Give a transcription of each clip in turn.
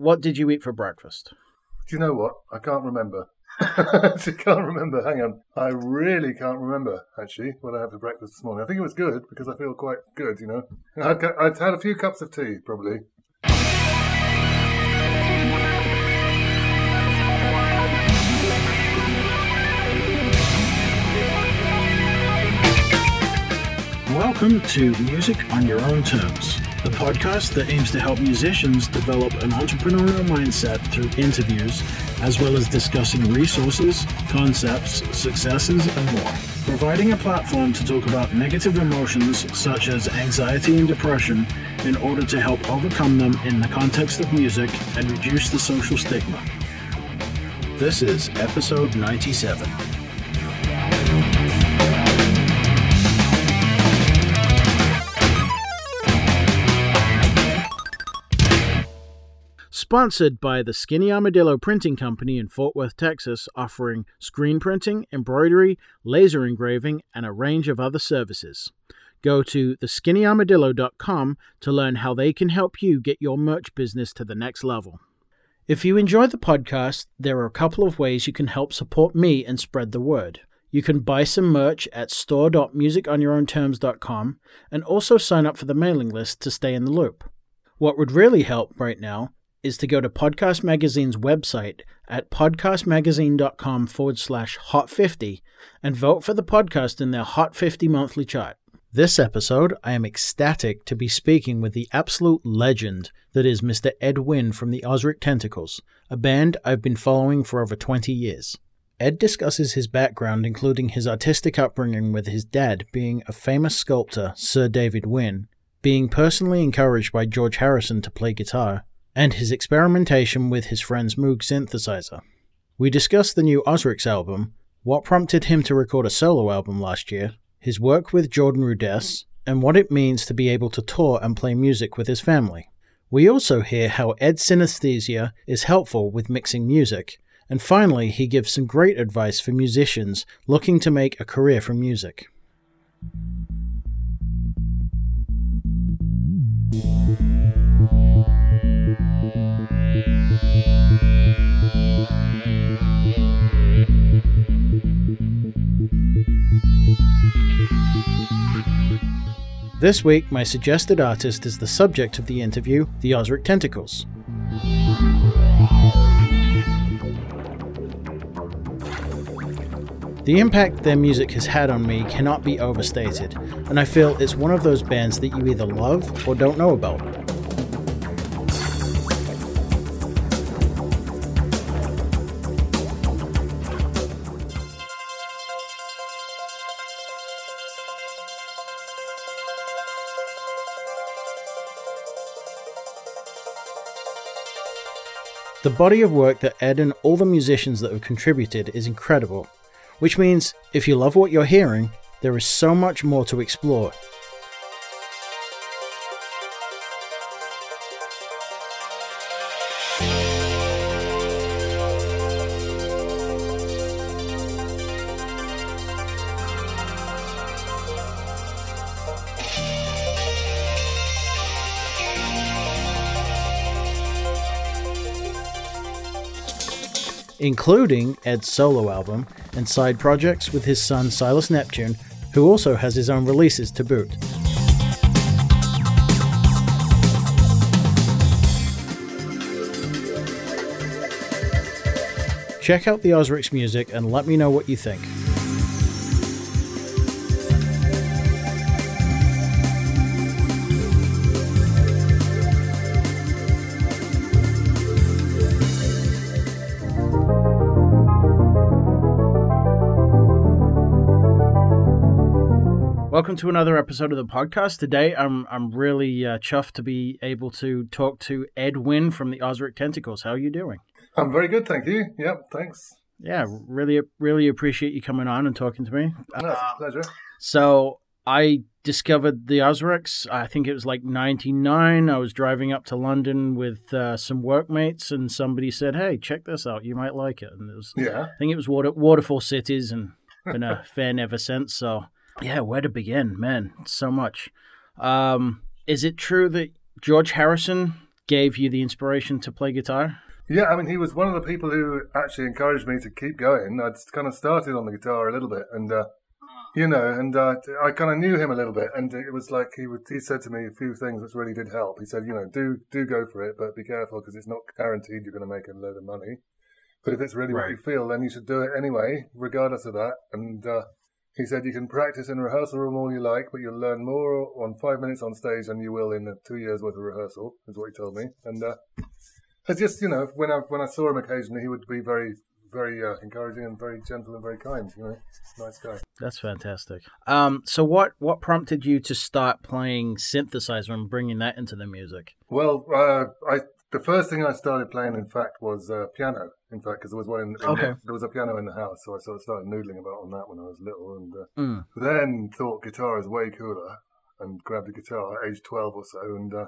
what did you eat for breakfast? Do you know what? I can't remember. I can't remember. Hang on. I really can't remember, actually, what I had for breakfast this morning. I think it was good because I feel quite good, you know. I'd, I'd had a few cups of tea, probably. Welcome to Music on Your Own Terms, the podcast that aims to help musicians develop an entrepreneurial mindset through interviews, as well as discussing resources, concepts, successes, and more. Providing a platform to talk about negative emotions such as anxiety and depression in order to help overcome them in the context of music and reduce the social stigma. This is episode 97. Sponsored by the Skinny Armadillo Printing Company in Fort Worth, Texas, offering screen printing, embroidery, laser engraving, and a range of other services. Go to theskinnyarmadillo.com to learn how they can help you get your merch business to the next level. If you enjoy the podcast, there are a couple of ways you can help support me and spread the word. You can buy some merch at store.musiconyourownterms.com and also sign up for the mailing list to stay in the loop. What would really help right now is to go to Podcast Magazine's website at podcastmagazine.com forward slash hot 50 and vote for the podcast in their Hot 50 monthly chart. This episode, I am ecstatic to be speaking with the absolute legend that is Mr. Ed Wynne from the Ozric Tentacles, a band I've been following for over 20 years. Ed discusses his background, including his artistic upbringing with his dad being a famous sculptor, Sir David Wynne, being personally encouraged by George Harrison to play guitar, and his experimentation with his friend's Moog synthesizer. We discuss the new Ozrics album, what prompted him to record a solo album last year, his work with Jordan Rudess, and what it means to be able to tour and play music with his family. We also hear how Ed's synesthesia is helpful with mixing music, and finally, he gives some great advice for musicians looking to make a career from music. This week, my suggested artist is the subject of the interview, the Ozric Tentacles. The impact their music has had on me cannot be overstated, and I feel it's one of those bands that you either love or don't know about. The body of work that Ed and all the musicians that have contributed is incredible, which means if you love what you're hearing, there is so much more to explore. Including Ed's solo album and side projects with his son Silas Neptune, who also has his own releases to boot. Check out the Ozrics music and let me know what you think. To another episode of the podcast. Today, I'm I'm really uh, chuffed to be able to talk to Ed Wynne from the Ozric Tentacles. How are you doing? I'm very good, thank you. Yep, thanks. Yeah, really, really appreciate you coming on and talking to me. No, a pleasure. So I discovered the Ozrics. I think it was like '99. I was driving up to London with uh, some workmates, and somebody said, "Hey, check this out. You might like it." And it was, Yeah. I think it was Water, Waterfall Cities, and been a fan ever since. So yeah, where to begin, man? So much. Um, is it true that George Harrison gave you the inspiration to play guitar? Yeah, I mean, he was one of the people who actually encouraged me to keep going. I'd kind of started on the guitar a little bit, and uh, you know, and uh, I kind of knew him a little bit, and it was like he would, he said to me a few things which really did help. He said, you know, do do go for it, but be careful because it's not guaranteed you're going to make a load of money. But if it's really Right. what you feel, then you should do it anyway, regardless of that. And uh, he said you can practice in a rehearsal room all you like, but you'll learn more on five minutes on stage than you will in uh, two years worth of rehearsal. Is what he told me. And uh, it's just you know when I when I saw him occasionally, he would be very very uh, encouraging and very gentle and very kind. You know, nice guy. That's fantastic. Um, so what what prompted you to start playing synthesizer and bringing that into the music? Well, uh, I the first thing I started playing, in fact, was uh, piano. In fact, because there was one in, in Okay. there was a piano in the house, so I sort of started noodling about on that when I was little, and uh, Mm. then thought guitar is way cooler, and grabbed a guitar at age twelve or so, and uh,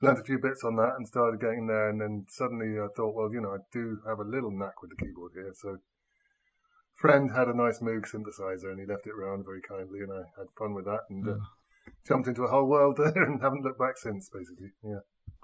learned a few bits on that, and started getting there, and then suddenly I thought, well, you know, I do have a little knack with the keyboard here, so. Friend had a nice Moog synthesizer and he left it around very kindly, and I had fun with that and uh, jumped into a whole world there and haven't looked back since, basically. Yeah.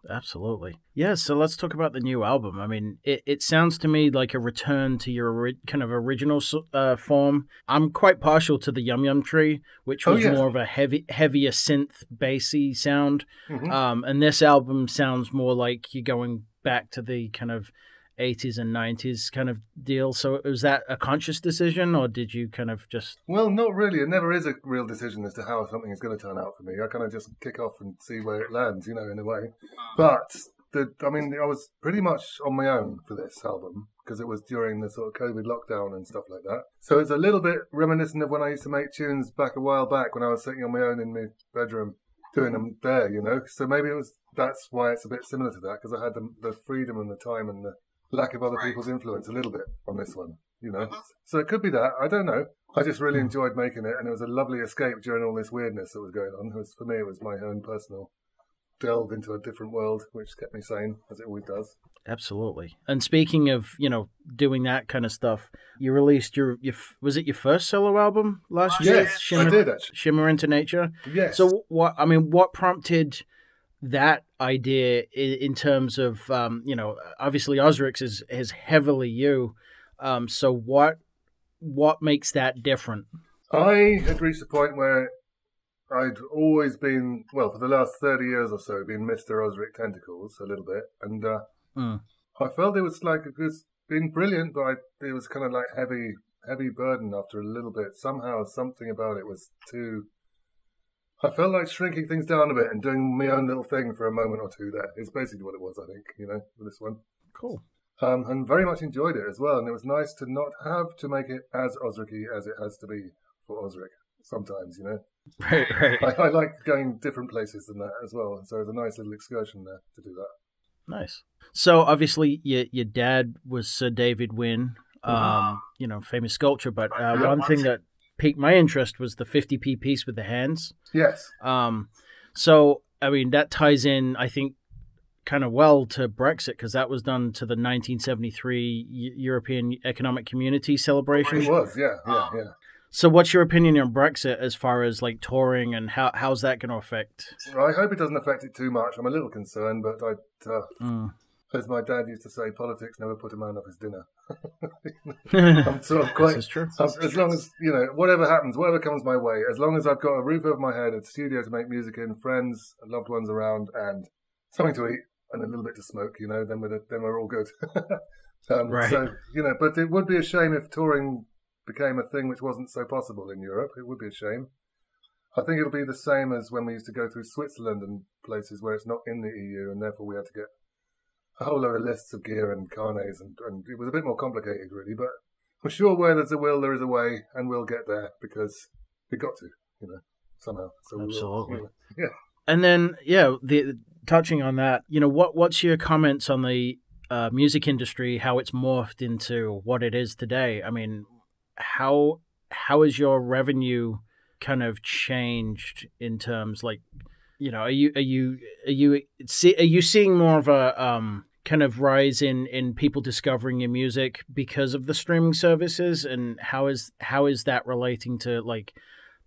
Absolutely. Yeah, so let's talk about the new album. I mean, it, it sounds to me like a return to your ori- kind of original uh, form. I'm quite partial to the Yum Yum Tree, which Oh, was yeah. more of a heavy, heavier synth, bassy sound. Mhm. Um, and this album sounds more like you're going back to the kind of 80s and 90s kind of deal. So was that a conscious decision, or did you kind of just Well, not really. It never is a real decision as to how something is going to turn out for me. I kind of just kick off and see where it lands, you know, in a way. But the, I mean, I was pretty much on my own for this album because it was during the sort of COVID lockdown and stuff like that. So it's a little bit reminiscent of when I used to make tunes back a while back when I was sitting on my own in my bedroom doing them there, you know. So maybe it was that's why it's a bit similar to that because I had the, the freedom and the time and the lack of other people's influence a little bit on this one, you know. Mm-hmm. So it could be that. I don't know. I just really hmm. enjoyed making it, and it was a lovely escape during all this weirdness that was going on. It was for me, it was my own personal delve into a different world, which kept me sane, as it always does. Absolutely. And speaking of, you know, doing that kind of stuff, you released your, your was it your first solo album last year? Yes, I did actually. Shimmer into Nature. Yes. So what? I mean, what prompted that idea in, in terms of, um, you know, obviously Ozrics is is heavily you. Um, so what what makes that different? I had reached a point where I'd always been, well, for the last 30 years or so, been Mr. Ozric Tentacles a little bit. And uh, Mm. I felt it was like, it was been brilliant, but I, it was kind of like heavy, heavy burden after a little bit. Somehow, something about it was too. I felt like shrinking things down a bit and doing my own little thing for a moment or two there. It's basically what it was, I think, you know, with this one. Cool. Um, and very much enjoyed it as well. And it was nice to not have to make it as Ozric-y as it has to be for Ozric sometimes, you know. Right, right. I, I like going different places than that as well. So it was a nice little excursion there to do that. Nice. So obviously, your your dad was Sir David Wynne, um, you know, famous sculptor. But uh, one thing that piqued my interest was the 50p piece with the hands. Yes. Um, so I mean, that ties in, I think, kind of well to Brexit because that was done to the 1973 European Economic Community celebration. It was, yeah, yeah, yeah. So, what's your opinion on Brexit as far as like touring and how how's that going to affect? I hope it doesn't affect it too much. I'm a little concerned, but I, uh, Mm. as my dad used to say, politics never put a man off his dinner. I'm sort of quite true. Um, as long as you know, whatever happens, whatever comes my way, as long as I've got a roof over my head, a studio to make music in, friends, loved ones around, and something to eat and a little bit to smoke, you know, then we're then we're all good. um, Right. So you know, but it would be a shame if touring became a thing which wasn't so possible in Europe. It would be a shame. I think it'll be the same as when we used to go through Switzerland and places where it's not in the EU, and therefore we had to get a whole load of lists of gear and carnets, and, and it was a bit more complicated, really. But I'm sure where there's a will, there is a way, and we'll get there because we got to, you know, somehow. So will, Absolutely. you know. Yeah. And then, yeah, the touching on that, you know, what what's your comments on the uh, music industry, how it's morphed into what it is today? I mean, how how has your revenue kind of changed in terms like, you know, are you are you are you see are you seeing more of a um kind of rise in in people discovering your music because of the streaming services and how is how is that relating to like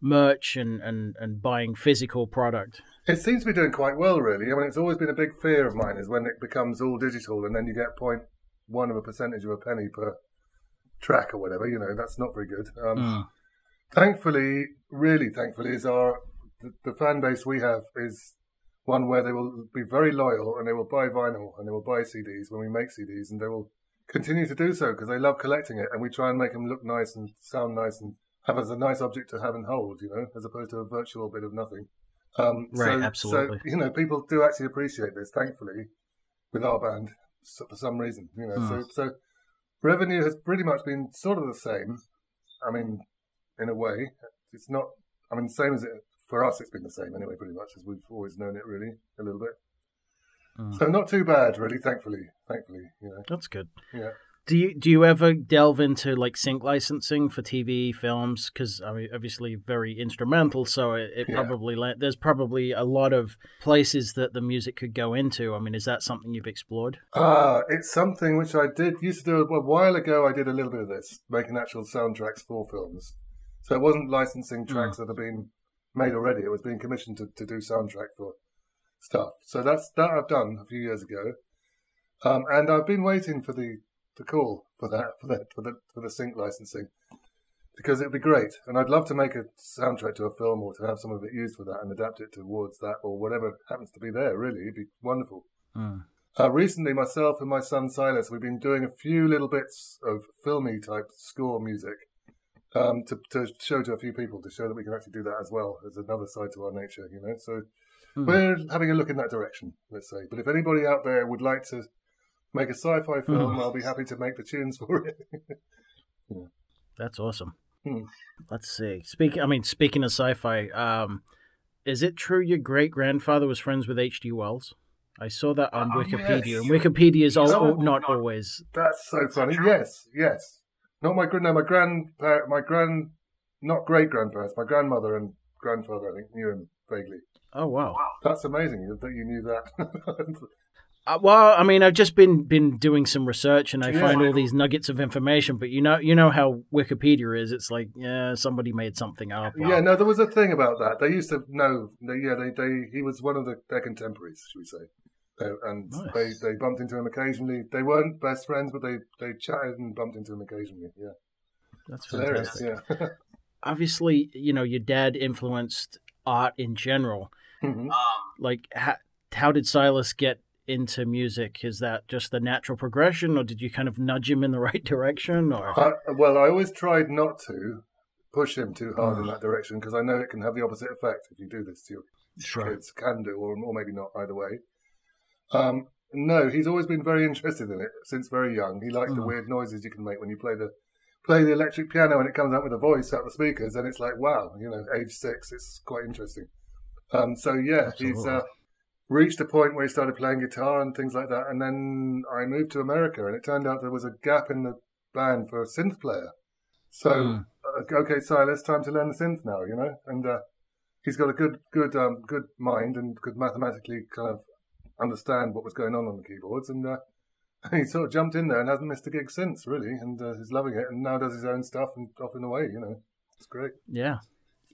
merch and and and buying physical product It seems to be doing quite well, really. I mean, it's always been a big fear of mine is when it becomes all digital and then you get point one of a percentage of a penny per track or whatever. You know, that's not very good. Um, Mm. Thankfully, really thankfully, is our the, the fan base we have is one where they will be very loyal and they will buy vinyl and they will buy CDs when we make CDs and they will continue to do so because they love collecting it and we try and make them look nice and sound nice and have as a nice object to have and hold, you know, as opposed to a virtual bit of nothing. Um, Right, so, absolutely. So, you know, people do actually appreciate this, thankfully, with our band so, for some reason, you know. So, so revenue has pretty much been sort of the same. I mean, in a way, it's not. I mean, same as it for us. It's been the same anyway, pretty much as we've always known it. Really, a little bit. Mm. So not too bad, really. Thankfully, thankfully, you know. That's good. Yeah. Do you do you ever delve into like sync licensing for TV films? Because I mean, obviously, very instrumental. So it, it Yeah. probably there's probably a lot of places that the music could go into. I mean, is that something you've explored? Ah, it's something which I did used to do a while ago. I did a little bit of this, making actual soundtracks for films. So it wasn't licensing tracks that have been made already. It was being commissioned to, to do soundtrack for stuff. So that's that I've done a few years ago, um, and I've been waiting for the the call for that for that for the for the sync licensing because it'd be great. And I'd love to make a soundtrack to a film or to have some of it used for that and adapt it towards that or whatever happens to be there. Really, it'd be wonderful. Mm. Uh, recently, myself and my son Silas, we've been doing a few little bits of filmy type score music um, to, to show to a few people to show that we can actually do that as well as another side to our nature, you know. So Hmm. we're having a look in that direction, let's say. But if anybody out there would like to make a sci-fi film, I'll be happy to make the tunes for it. That's awesome. Hmm. Let's see. Speak. I mean, speaking of sci-fi, um, is it true your great grandfather was friends with H.G. Wells? I saw that on Oh, Wikipedia, yes. and Wikipedia is all, Oh, not always. That's so funny. Yes, yes. Not my grand, no, my grandpa, my grand, not great grandparents, my grandmother and grandfather, I think, knew him vaguely. Oh wow. That's amazing that you knew that. Uh, well, I mean, I've just been been doing some research, and I Yeah. find all these nuggets of information. But you know, you know how Wikipedia is. It's like, yeah, somebody made something up. or- Yeah, no, there was a thing about that. They used to know. They, yeah, they, they he was one of the, their contemporaries, should we say? And Nice. they, they bumped into him occasionally. They weren't best friends, but they, they chatted and bumped into him occasionally. Yeah, that's hilarious. fantastic. Yeah. Obviously, you know, your dad influenced art in general. Mhm. Like, how, how did Silas get into music? Is that just the natural progression, or did you kind of nudge him in the right direction? Or I, well, I always tried not to push him too hard in that direction because I know it can have the opposite effect if you do this to your sure, kids. Can do, or, or maybe not. Either way. Um, no, he's always been very interested in it since very young. He liked the Mm. weird noises you can make when you play the play the electric piano and it comes out with a voice out the speakers, and it's like wow, you know, age six, it's quite interesting. Um, so yeah, he's uh, reached a point where he started playing guitar and things like that, and then I moved to America, and it turned out there was a gap in the band for a synth player. So Mm. uh, okay, Silas, time to learn the synth now, you know, and uh, he's got a good, good, um, good mind and good mathematically kind of understand what was going on on the keyboards, and uh, he sort of jumped in there and hasn't missed a gig since, really, and uh, he's loving it, and now does his own stuff and off and way, you know, it's great. yeah,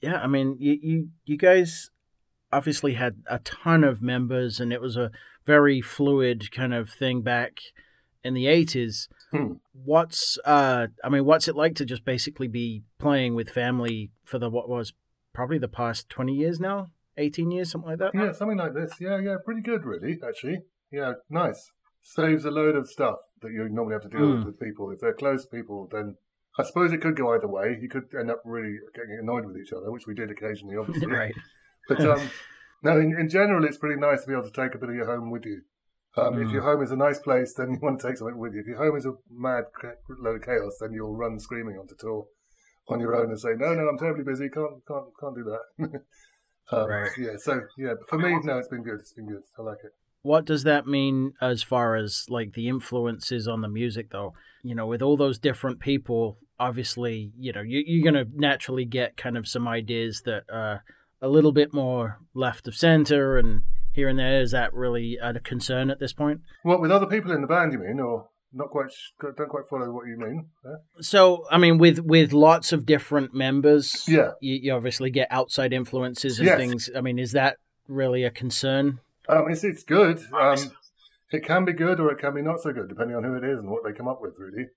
yeah. I mean, you you you guys obviously had a ton of members, and it was a very fluid kind of thing back in the eighties. Hmm. What's uh, I mean, what's it like to just basically be playing with family for the what was probably the past twenty years now, eighteen years, something like that? Yeah, something like this. Yeah, yeah, pretty good, really, actually. Yeah, nice. Saves a load of stuff that you normally have to deal Mm. with with people. If they're close people, then I suppose it could go either way. You could end up really getting annoyed with each other, which we did occasionally, obviously. right. But um, no, in, in general, it's pretty nice to be able to take a bit of your home with you. Um, If Mm. your home is a nice place, then you want to take something with you. If your home is a mad load of chaos, then you'll run screaming onto tour on your own and say, "No, no, I'm terribly busy. Can't, can't, can't do that." Um, Right. Yeah. So yeah, for me, no, it's been good. It's been good. I like it. What does that mean as far as like the influences on the music, though? You know, with all those different people, obviously, you know, you, you're going to naturally get kind of some ideas that are a little bit more left of center and here and there. Is that really a concern at this point? What with other people in the band, you mean, or not quite? Don't quite follow what you mean. Yeah. So, I mean, with with lots of different members, Yeah. you, you obviously get outside influences and Yes. things. I mean, is that really a concern? Um, it's it's good. Um, it can be good or it can be not so good, depending on who it is and what they come up with. Really,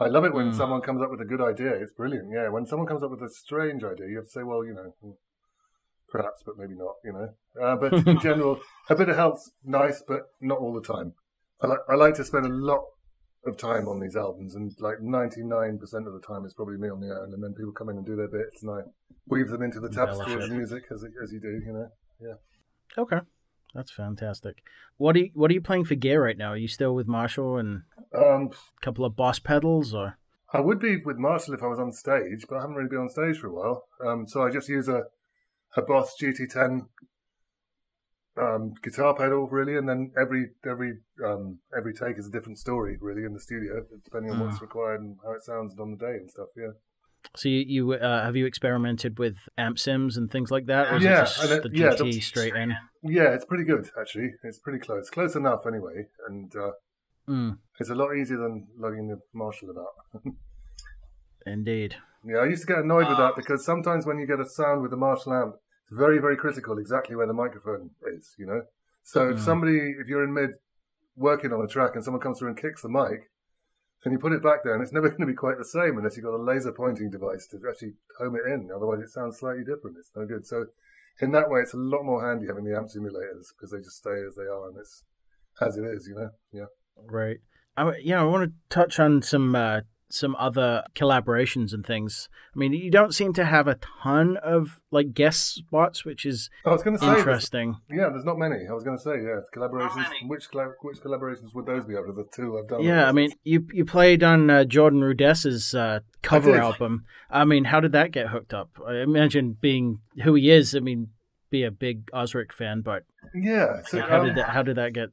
I love it when Mm. someone comes up with a good idea. It's brilliant. Yeah, when someone comes up with a strange idea, you have to say, well, you know, hmm, perhaps, but maybe not. You know, uh, but in general, a bit of help's nice, but not all the time. I like I like to spend a lot of time on these albums, and like ninety nine percent of the time, it's probably me on the own, and then people come in and do their bits, and I weave them into the tapestry of the music as as you do. You know. Yeah. Okay, that's fantastic. What are you, what are you playing for gear right now? Are you still with Marshall and Um, a couple of Boss pedals, or I would be with Marshall if I was on stage, but I haven't really been on stage for a while. Um, so I just use a a Boss GT10 um, guitar pedal, really, and then every every um, every take is a different story, really, in the studio, depending on what's required and how it sounds on the day and stuff. Yeah, so you, you uh, have you experimented with amp sims and things like that, Yeah, it and the yeah, GT straight in? yeah, it's pretty good actually. It's pretty close, close enough anyway, and uh, Mm, it's a lot easier than lugging the Marshall about. indeed. Yeah, I used to get annoyed with that because sometimes when you get a sound with the Marshall amp, it's very, very critical exactly where the microphone is, you know? So if Mm. somebody, if you're in mid working on a track and someone comes through and kicks the mic, then you put it back there and it's never going to be quite the same unless you've got a laser pointing device to actually home it in. Otherwise, it sounds slightly different. It's no good. So in that way, it's a lot more handy having the amp simulators because they just stay as they are and it's as it is, you know? Yeah. Right. I, w- yeah, I want to touch on some uh, some other collaborations and things. I mean, you don't seem to have a ton of like guest spots, which is I was going to say, there's- interesting. yeah, there's not many. I was going to say, yeah, collaborations. Which which collaborations would those be out of the two I've done? Yeah, I mean, you you played on uh, Jordan Rudess's uh, cover did. album. I mean, how did that get hooked up? I imagine being who he is. I mean, be a big Ozric fan, but Yeah. So, like, how um, did that how did that get?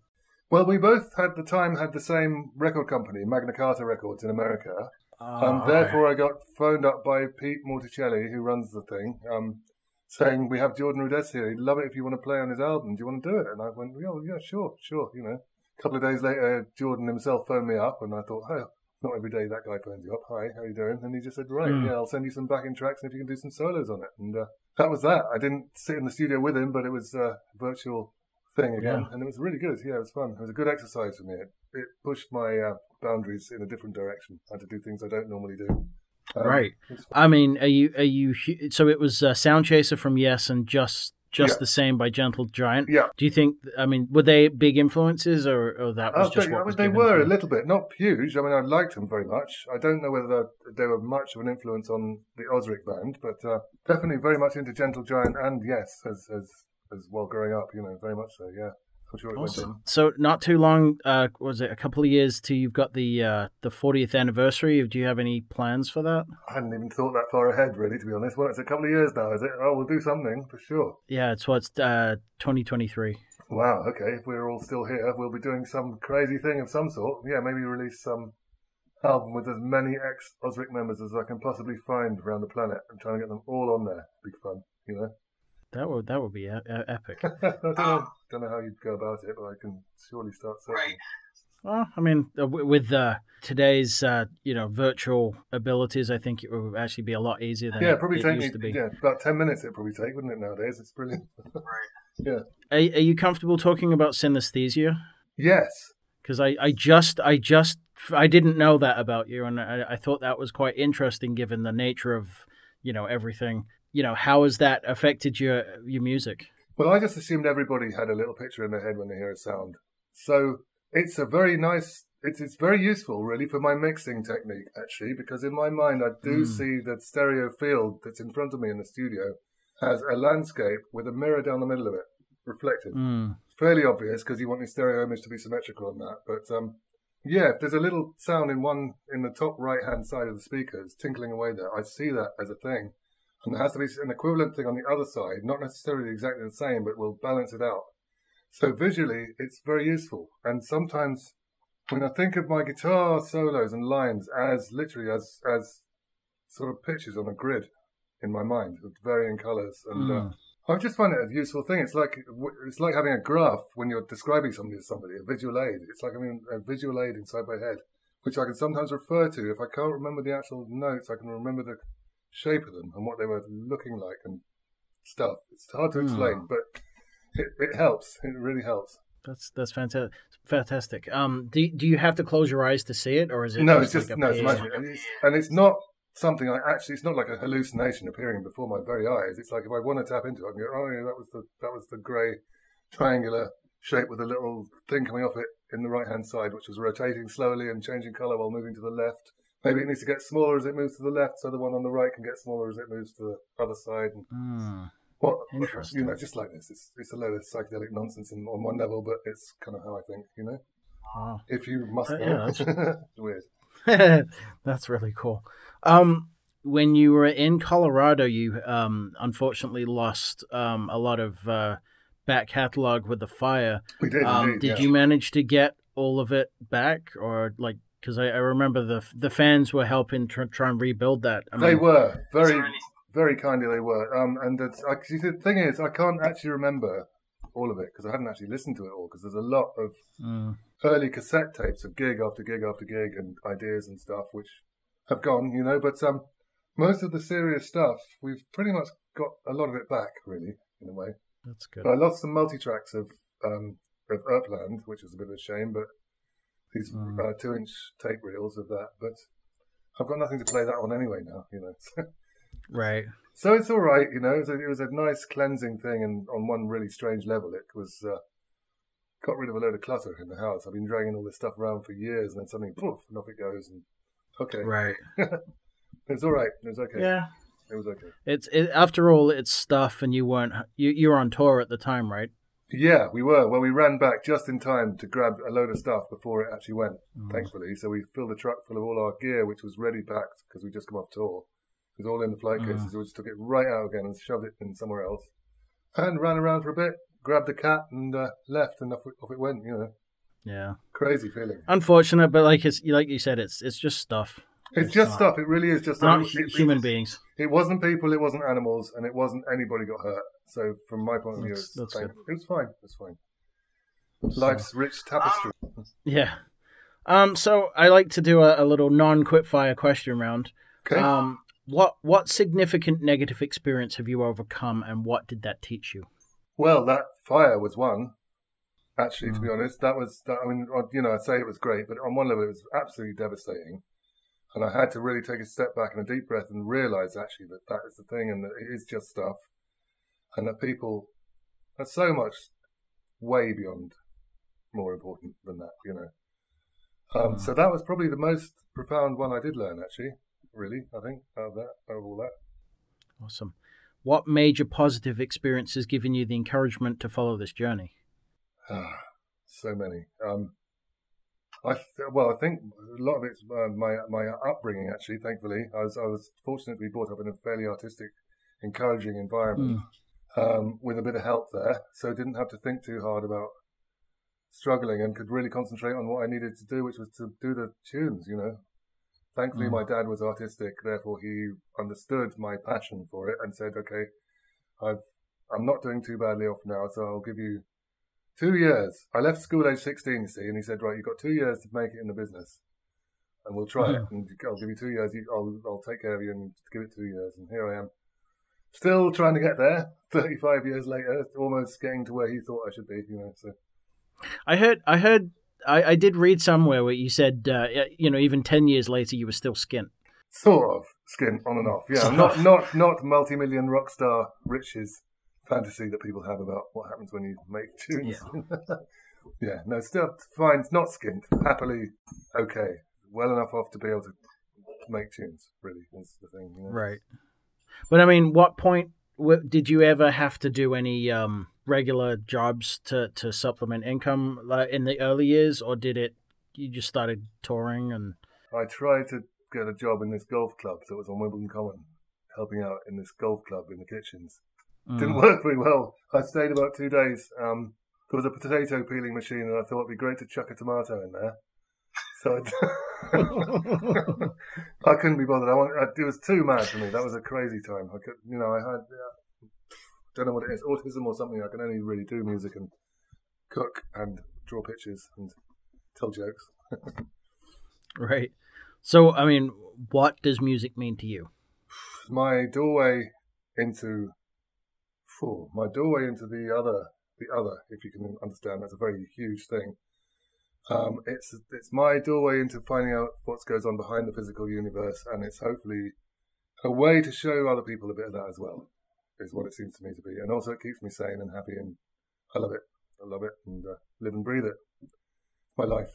Well, we both at the time had the same record company, Magna Carta Records in America. Oh, um. Therefore, I got phoned up by Pete Morticelli, who runs the thing, um, saying, "We have Jordan Rudess here. He'd love it if you want to play on his album. Do you want to do it?" And I went, "Yeah, yeah, sure, sure." You know. A couple of days later, Jordan himself phoned me up, and I thought, "Oh, not every day that guy phones you up. Hi, how you doing?" And he just said, "Right, Hmm. yeah, I'll send you some backing tracks, and if you can do some solos on it." And uh, that was that. I didn't sit in the studio with him, but it was a virtual thing again, Yeah. and it was really good. Yeah, it was fun. It was a good exercise for me. It, it pushed my uh, boundaries in a different direction. I had to do things I don't normally do. Um, Right. I mean, are you are you? So it was uh, Sound Chaser from Yes and just just Yeah. the same by Gentle Giant. Yeah. Do you think? I mean, were they big influences, or, or that was Oh, just they, what was they given were a little bit, not huge. I mean, I liked them very much. I don't know whether they were much of an influence on the Ozric band, but uh, definitely very much into Gentle Giant and yes, as as as well growing up. You know, very much so. Yeah, I'm sure it. So not too long, uh, was it a couple of years till you've got the uh, the 40th anniversary? Do you have any plans for that? I hadn't even thought that far ahead, really, to be honest. Well, it's a couple of years now, is it? Oh, we'll do something for sure. Yeah, it's what's uh, 2023. Wow. Okay, if we're all still here, we'll be doing some crazy thing of some sort. Yeah, maybe release some album with as many ex Ozric members as I can possibly find around the planet and trying to get them all on there. Big fun, you know. That would that would be e- epic. I don't know, don't know how you'd go about it, but I can surely start searching. Right. Well, I mean, uh, with uh, today's uh, you know virtual abilities, I think it would actually be a lot easier than Yeah, it, probably it take used me to be. yeah about ten minutes. It'd probably take, wouldn't it? Nowadays, it's brilliant. Right. Are, are you comfortable talking about synesthesia? yes, Because I, I just I just I didn't know that about you, and I, I thought that was quite interesting given the nature of you know everything. You know, how has that affected your your music? Well, I just assumed everybody had a little picture in their head when they hear a sound. So it's a very nice. It's it's very useful, really, for my mixing technique, actually, because in my mind I do Mm. see the stereo field that's in front of me in the studio as a landscape with a mirror down the middle of it, reflected. Mm. Fairly obvious because you want your stereo image to be symmetrical on that. But um, yeah, if there's a little sound in one in the top right hand side of the speakers tinkling away there, I see that as a thing. And there has to be an equivalent thing on the other side, not necessarily exactly the same, but will balance it out. So visually, it's very useful. And sometimes when I think of my guitar solos and lines as literally as as sort of pictures on a grid in my mind with varying colors, and uh, Mm. I just find it a useful thing. It's like it's like having a graph when you're describing something to somebody, a visual aid. It's like having a visual aid inside my head, which I can sometimes refer to if I can't remember the actual notes. I can remember the shape of them and what they were looking like and stuff. It's hard to Hmm. explain, but it, it helps. It really helps. That's that's fantastic. Fantastic. Um, do do you have to close your eyes to see it, or is it? No, just it's just like no, it's magic, and it's, and it's not something I actually. It's not like a hallucination appearing before my very eyes. It's like if I want to tap into it, I can go, oh yeah, that was the that was the grey triangular shape with a little thing coming off it in the right hand side, which was rotating slowly and changing colour while moving to the left. Maybe it needs to get smaller as it moves to the left, so the one on the right can get smaller as it moves to the other side. And Hmm. what Interesting. you know, just like this, it's it's a load of psychedelic nonsense in, on one level, but it's kind of how I think. You know, Wow. if you must Uh, know, yeah, it's weird. That's really cool. Um, when you were in Colorado, you um, unfortunately lost um, a lot of uh, back catalog with the fire. We did. Um, indeed, did yeah. you manage to get all of it back, or like? Because I, I remember the the fans were helping try, try and rebuild that. I They mean, were very, very kindly. They were, um, and it's, the thing is, I can't actually remember all of it because I hadn't actually listened to it all. Because there's a lot of Mm, early cassette tapes of gig after gig after gig and ideas and stuff which have gone, you know. But um, most of the serious stuff, we've pretty much got a lot of it back, really, in a way. that's good. But I lost some multi tracks of um, of Erpland, which was a bit of a shame, but these Mm. uh, two inch tape reels of that. But I've got nothing to play that on anyway now, you know. Right. So it's all right, you know. It was a, it was a nice cleansing thing, and on one really strange level, it was uh, got rid of a load of clutter in the house. I've been dragging all this stuff around for years, and then suddenly, poof, and off it goes. And okay, Right. it was all right. It was okay. Yeah. It was okay. It's it, after all, it's stuff, and you weren't you you were on tour at the time, right? Yeah, we were. Well, we ran back just in time to grab a load of stuff before it actually went. Mm. Thankfully, so we filled the truck full of all our gear, which was ready packed because we just come off tour. It was all in the flight Mm. cases. So we just took it right out again and shoved it in somewhere else, and ran around for a bit. Grabbed the cat and uh, left, and off it, off it went. You know, Yeah. crazy feeling. Unfortunate, but like it's like you said, it's it's just stuff. It's It's just not- stuff. It really is just Not it, hu- it- human beings. It wasn't people. It wasn't animals, and it wasn't anybody got hurt. So from my point of view, That's- it's, that's thank- good. it was fine. It was fine. Life's rich tapestry. Yeah. Um. So I like to do a, a little non-quick fire question round. Okay. Um. What what significant negative experience have you overcome, and what did that teach you? Well, that fire was one. Actually, to be Mm. honest, that was. That, I mean, you know, I say it was great, but on one level, it was absolutely devastating. And I had to really take a step back and a deep breath and realize actually that that is the thing, and that it is just stuff, and that people are so much way beyond more important than that. You know. Um, Mm. So that was probably the most profound one I did learn. Actually, really, I think out of that, out of all that. Awesome. What major positive experience has given you the encouragement to follow this journey? Ah, so many. Um, I th- well, I think a lot of it's uh, my my upbringing. Actually, thankfully, I was I was fortunate to be brought up in a fairly artistic, encouraging environment um, with a bit of help there, so I didn't have to think too hard about struggling and could really concentrate on what I needed to do, which was to do the tunes. You know, thankfully, Mm. my dad was artistic, therefore he understood my passion for it and said, "Okay, I've I'm not doing too badly off now, so I'll give you." Two years. I left school age 16, you see, and he said, right, you've got two years to make it in the business. And we'll try it. And I'll give you two years. You, I'll, I'll take care of you and give it two years. And here I am. Still trying to get there. 35 years later, almost getting to where he thought I should be, you know. So I heard. I heard. I, I did read somewhere where you said, uh, you know, even ten years later, you were still skint. sort of skin on and off. Yeah, Sort not, of. not, not multi-million rock star riches fantasy that people have about what happens when you make tunes. Yeah, no, still fine. It's not skint. Happily okay. Well enough off to be able to make tunes. Really, is the thing. You know? Right. But I mean, what point w- did you ever have to do any um, regular jobs to, to supplement income like, in the early years, or did it? You just started touring and I tried to get a job in this golf club that was on Wimbledon Common, helping out in this golf club in the kitchens. Didn't Mm. work very well. I stayed about two days. Um, there was a potato peeling machine, and I thought it'd be great to chuck a tomato in there. So I, I couldn't be bothered. I want, I, it was too mad for me. That was a crazy time. I could, you know, I had, uh, don't know what it is, autism or something. I can only really do music and cook and draw pictures and tell jokes. right. So I mean, what does music mean to you? my doorway into phew, my doorway into the other the other, if you can understand. That's a very huge thing. Um, it's it's my doorway into finding out what goes on behind the physical universe, and it's hopefully a way to show other people a bit of that as well. Is what it seems to me to be, and also it keeps me sane and happy, and I love it. I love it, and uh, live and breathe it. My life.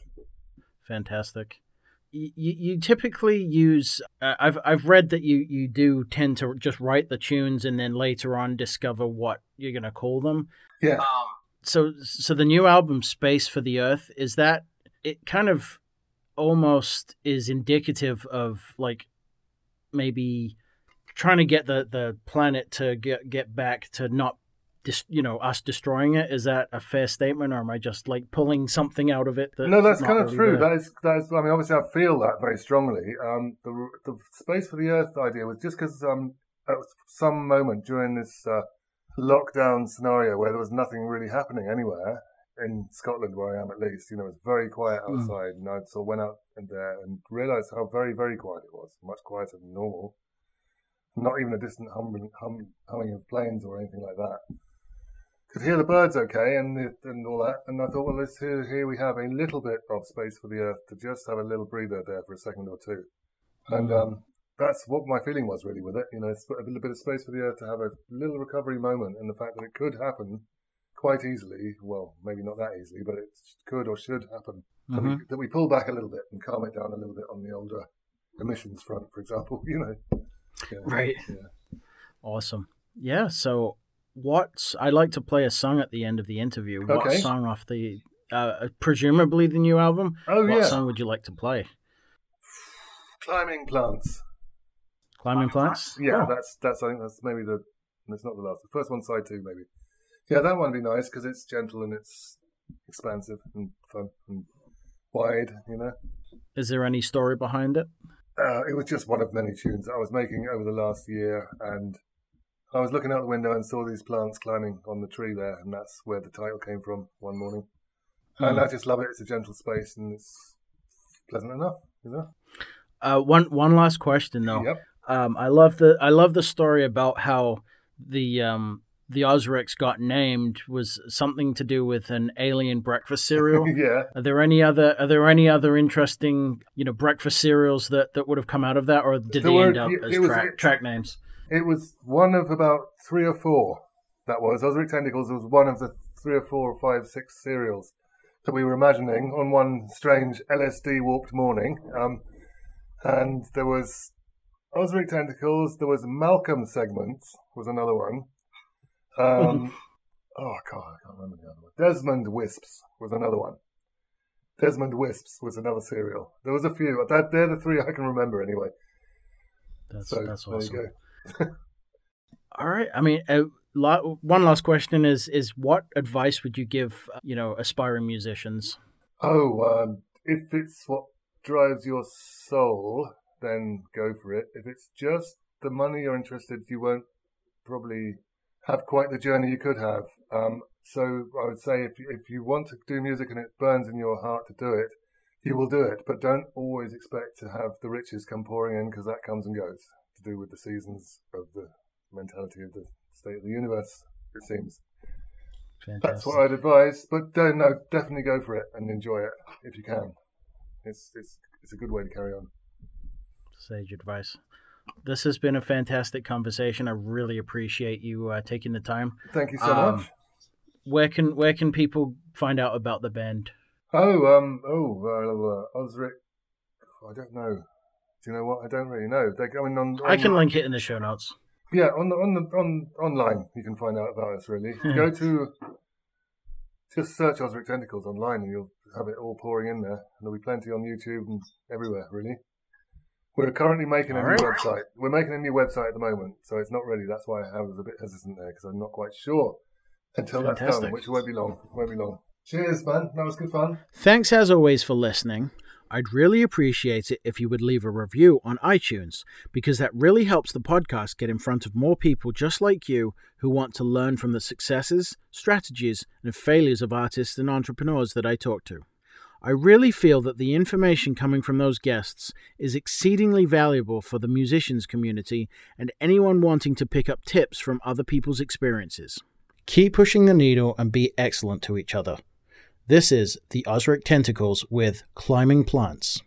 Fantastic. You, you typically use. Uh, I've I've read that you, you do tend to just write the tunes and then later on discover what you're gonna call them. Yeah. Um, so so the new album Space for the Earth is that it kind of almost is indicative of like maybe trying to get the the planet to get get back to not dis, you know us destroying it is that a fair statement or am i just like pulling something out of it that no that's kind of really true there? that is that is i mean obviously i feel that very strongly um the the space for the earth idea was just because um at some moment during this uh, lockdown scenario where there was nothing really happening anywhere in Scotland, where I am at least. You know, it was very quiet hmm. outside, mm. and I sort of went out in there and realised how very, very quiet it was, much quieter than normal. Not even a distant humming, hum, humming of planes or anything like that. Could hear the birds okay and and all that, and I thought, well, let's here, here we have a little bit of space for the Earth to just have a little breather there for a second or two, and mm. um, that's what my feeling was really with it. You know, it's a little bit of space for the Earth to have a little recovery moment, and the fact that it could happen quite easily. Well, maybe not that easily, but it could or should happen. Mm-hmm. That, we, that, we, pull back a little bit and calm it down a little bit on the older emissions front, for example. You know, yeah, right? Yeah. Awesome. Yeah. So, what's I like to play a song at the end of the interview. What okay. song off the uh, presumably the new album? Oh what yeah. What song would you like to play? Climbing plants. Climbing plants. Yeah, oh. that's that's. I think that's maybe the. It's not the last. The first one, side two, maybe. Yeah, that one would be nice because it's gentle and it's expansive and fun and wide. You know. Is there any story behind it? Uh, it was just one of many tunes I was making over the last year, and I was looking out the window and saw these plants climbing on the tree there, and that's where the title came from one morning. And hmm. I just love it. It's a gentle space and it's pleasant enough, you know. Uh, one one last question though. Yep. Um, I love the I love the story about how the um, the Ozrics got named was something to do with an alien breakfast cereal. yeah. Are there any other Are there any other interesting you know breakfast cereals that, that would have come out of that, or did they end up as was, track, it, track names? It was one of about three or four. That was Ozric Tentacles was one of the three or four or five, six cereals that we were imagining on one strange LSD warped morning. Um, and there was Ozric Tentacles. There was Malcolm Segments was another one. Um, oh god, I can't remember the other one. Desmond Wisps was another one. Desmond Wisps was another cereal. There was a few. That they're the three I can remember anyway. That's so, that's awesome. There you go. All right. I mean, one last question is is what advice would you give uh, you know aspiring musicians? Oh, um, if it's what drives your soul, then go for it. If it's just the money you're interested, you won't probably have quite the journey you could have. Um, so I would say if if you want to do music and it burns in your heart to do it, you will do it. But don't always expect to have the riches come pouring in because that comes and goes. To do with the seasons of the mentality of the state of the universe, it seems. Fantastic. That's what I'd advise. But don't no, definitely go for it and enjoy it if you can. It's it's it's a good way to carry on. Sage advice. This has been a fantastic conversation. I really appreciate you uh, taking the time. Thank you so um, much. Where can where can people find out about the band? Oh, um, oh, uh, Ozric. I don't know. Do you know what? I don't really know. They're going on. on I can link it in the show notes. Yeah, on the on the on online, you can find out about us. Really, go hmm. to just search Ozric Tentacles online, and you'll have it all pouring in there. And there'll be plenty on YouTube and everywhere. Really. We're currently making a All new right. website. We're making a new website at the moment, so it's not ready. That's why I was a bit hesitant there because I'm not quite sure until Fantastic. that's done, which won't be long. Won't be long. Cheers, man. That was good fun. Thanks as always for listening. I'd really appreciate it if you would leave a review on iTunes because that really helps the podcast get in front of more people just like you who want to learn from the successes, strategies, and failures of artists and entrepreneurs that I talk to. I really feel that the information coming from those guests is exceedingly valuable for the musicians community and anyone wanting to pick up tips from other people's experiences. Keep pushing the needle and be excellent to each other. This is the Ozric Tentacles with Climbing Plants.